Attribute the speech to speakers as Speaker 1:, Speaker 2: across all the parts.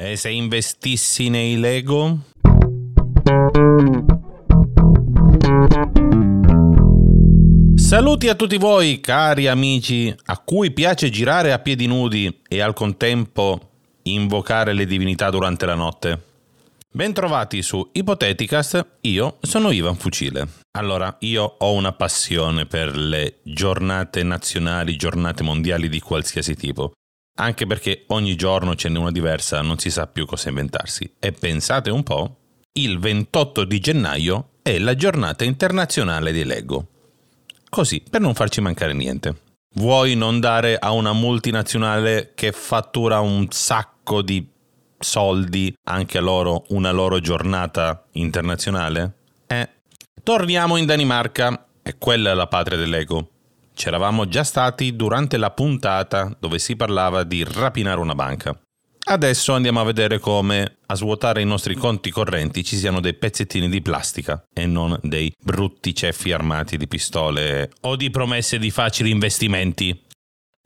Speaker 1: E se investissi nei Lego? Saluti a tutti voi, cari amici, a cui piace girare a piedi nudi e al contempo invocare le divinità durante la notte. Bentrovati su Ipoteticast, io sono Ivan Fucile. Allora, io ho una passione per le giornate nazionali, giornate mondiali di qualsiasi tipo. Anche perché ogni giorno ce n'è una diversa, non si sa più cosa inventarsi. E pensate un po', il 28 di gennaio è la giornata internazionale di Lego. Così, per non farci mancare niente. Vuoi non dare a una multinazionale che fattura un sacco di soldi anche a loro una loro giornata internazionale? Eh, torniamo in Danimarca. E quella è la patria dell'ego. C'eravamo già stati durante la puntata dove si parlava di rapinare una banca. Adesso andiamo a vedere come a svuotare i nostri conti correnti ci siano dei pezzettini di plastica e non dei brutti ceffi armati di pistole o di promesse di facili investimenti.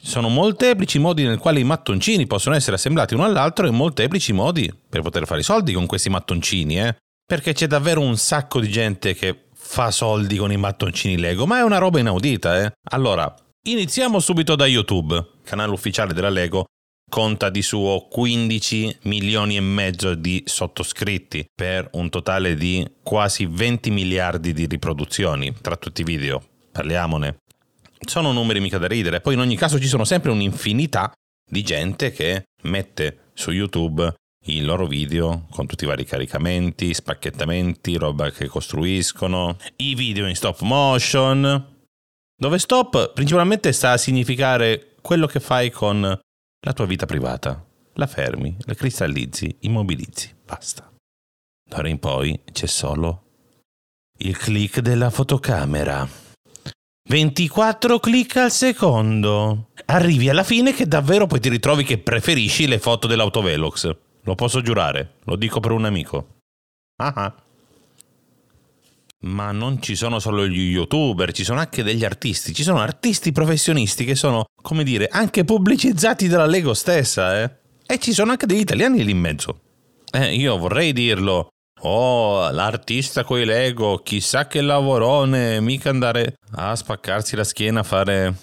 Speaker 1: Sono molteplici modi nel quali i mattoncini possono essere assemblati uno all'altro e molteplici modi per poter fare i soldi con questi mattoncini, eh? Perché c'è davvero un sacco di gente che fa soldi con i mattoncini Lego, ma è una roba inaudita, eh? Allora, iniziamo subito da YouTube, canale ufficiale della Lego, conta di suo 15 milioni e mezzo di sottoscritti per un totale di quasi 20 miliardi di riproduzioni tra tutti i video. Parliamone. Sono numeri mica da ridere, poi in ogni caso ci sono sempre un'infinità di gente che mette su YouTube i loro video con tutti i vari caricamenti, spacchettamenti, roba che costruiscono, i video in stop motion, dove stop principalmente sta a significare quello che fai con la tua vita privata. La fermi, la cristallizzi, immobilizzi, basta. D'ora in poi c'è solo il click della fotocamera. 24 click al secondo. Arrivi alla fine che davvero poi ti ritrovi che preferisci le foto dell'autovelox. Lo posso giurare, lo dico per un amico. Ah ah. Ma non ci sono solo gli youtuber, ci sono anche degli artisti, ci sono artisti professionisti che sono, come dire, anche pubblicizzati dalla Lego stessa, eh? E ci sono anche degli italiani lì in mezzo. Eh, io vorrei dirlo. Oh, l'artista coi Lego, chissà che lavorone, mica andare a spaccarsi la schiena a fare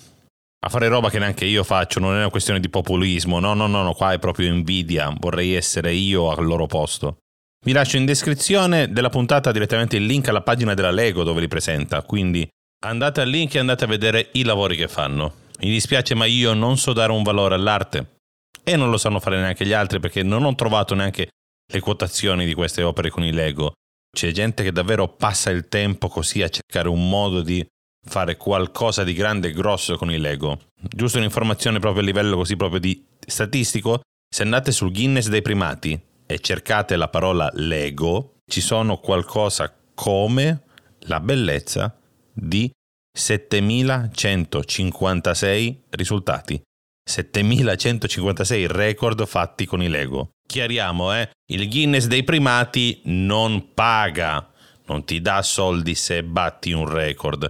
Speaker 1: a fare roba che neanche io faccio, non è una questione di populismo, no, no, no, no, qua è proprio invidia, vorrei essere io al loro posto. Vi lascio in descrizione della puntata direttamente il link alla pagina della Lego dove li presenta, quindi andate al link e andate a vedere i lavori che fanno. Mi dispiace ma io non so dare un valore all'arte e non lo sanno fare neanche gli altri perché non ho trovato neanche le quotazioni di queste opere con i Lego. C'è gente che davvero passa il tempo così a cercare un modo di fare qualcosa di grande e grosso con i Lego. Giusto un'informazione proprio a livello così proprio di statistico, se andate sul Guinness dei primati e cercate la parola Lego, ci sono qualcosa come la bellezza di 7156 risultati. 7156 record fatti con i Lego. Chiariamo, eh? Il Guinness dei primati non paga, non ti dà soldi se batti un record.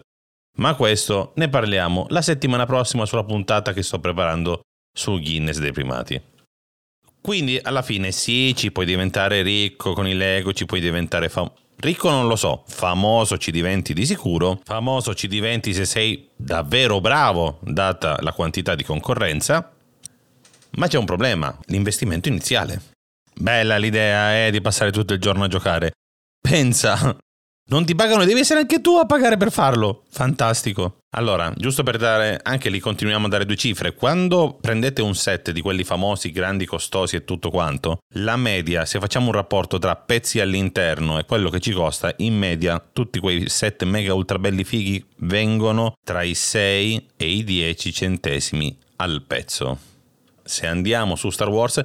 Speaker 1: Ma questo ne parliamo la settimana prossima sulla puntata che sto preparando sul Guinness dei primati. Quindi alla fine sì, ci puoi diventare ricco con i Lego, ci puoi diventare famoso. Ricco non lo so, famoso ci diventi di sicuro, famoso ci diventi se sei davvero bravo, data la quantità di concorrenza, ma c'è un problema, l'investimento iniziale. Bella l'idea eh, di passare tutto il giorno a giocare. Pensa, non ti pagano, devi essere anche tu a pagare per farlo. Fantastico. Allora, giusto per dare, anche lì continuiamo a dare due cifre. Quando prendete un set di quelli famosi, grandi, costosi e tutto quanto, la media, se facciamo un rapporto tra pezzi all'interno e quello che ci costa, in media tutti quei set mega ultra belli fighi vengono tra i 6 e i 10 centesimi al pezzo. Se andiamo su Star Wars,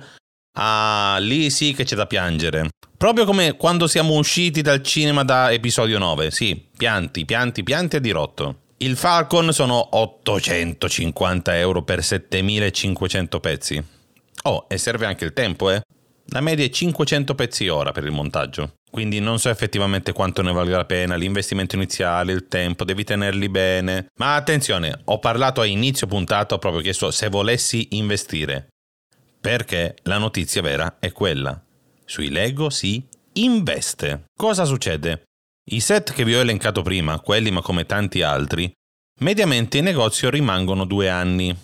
Speaker 1: ah, lì sì che c'è da piangere. Proprio come quando siamo usciti dal cinema da episodio 9. Sì, pianti, pianti, pianti a dirotto. Il Falcon sono 850 euro per 7500 pezzi. Oh, e serve anche il tempo, eh? La media è 500 pezzi ora per il montaggio. Quindi non so effettivamente quanto ne valga la pena, l'investimento iniziale, il tempo, devi tenerli bene. Ma attenzione, ho parlato a inizio puntata, ho proprio chiesto se volessi investire Perché la notizia vera è quella. Sui Lego si investe. Cosa succede? I set che vi ho elencato prima, quelli ma come tanti altri, mediamente in negozio rimangono due anni.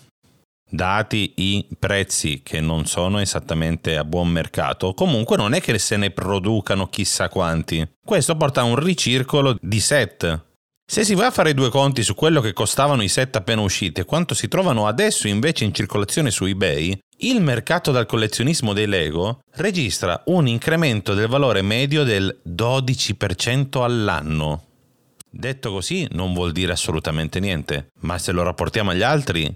Speaker 1: Dati i prezzi che non sono esattamente a buon mercato, comunque non è che se ne producano chissà quanti. Questo porta a un ricircolo di set. Se si va a fare due conti su quello che costavano i set appena usciti e quanto si trovano adesso invece in circolazione su eBay, il mercato dal collezionismo dei Lego registra un incremento del valore medio del 12% all'anno. Detto così non vuol dire assolutamente niente, ma se lo rapportiamo agli altri,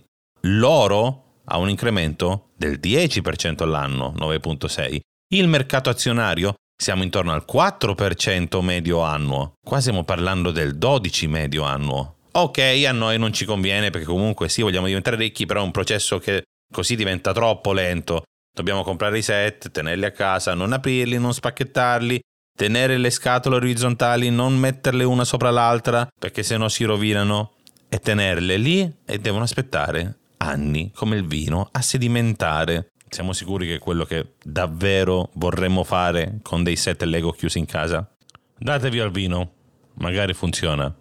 Speaker 1: l'oro ha un incremento del 10% all'anno, 9.6. Il mercato azionario siamo intorno al 4% medio annuo. Qua stiamo parlando del 12 medio annuo. Ok, a noi non ci conviene perché comunque sì, vogliamo diventare ricchi, però è un processo che così diventa troppo lento. Dobbiamo comprare i set, tenerli a casa, non aprirli, non spacchettarli, tenere le scatole orizzontali, non metterle una sopra l'altra perché sennò si rovinano e tenerle lì e devono aspettare anni come il vino a sedimentare. Siamo sicuri che è quello che davvero vorremmo fare con dei set Lego chiusi in casa? Datevi al vino, magari funziona.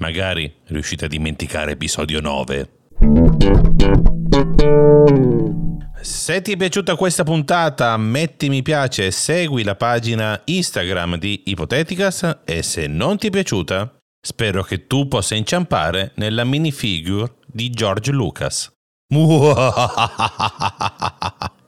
Speaker 1: Magari riuscite a dimenticare episodio 9. Se ti è piaciuta questa puntata, metti mi piace e segui la pagina Instagram di Ipoteticas e se non ti è piaciuta, spero che tu possa inciampare nella minifigure di George Lucas.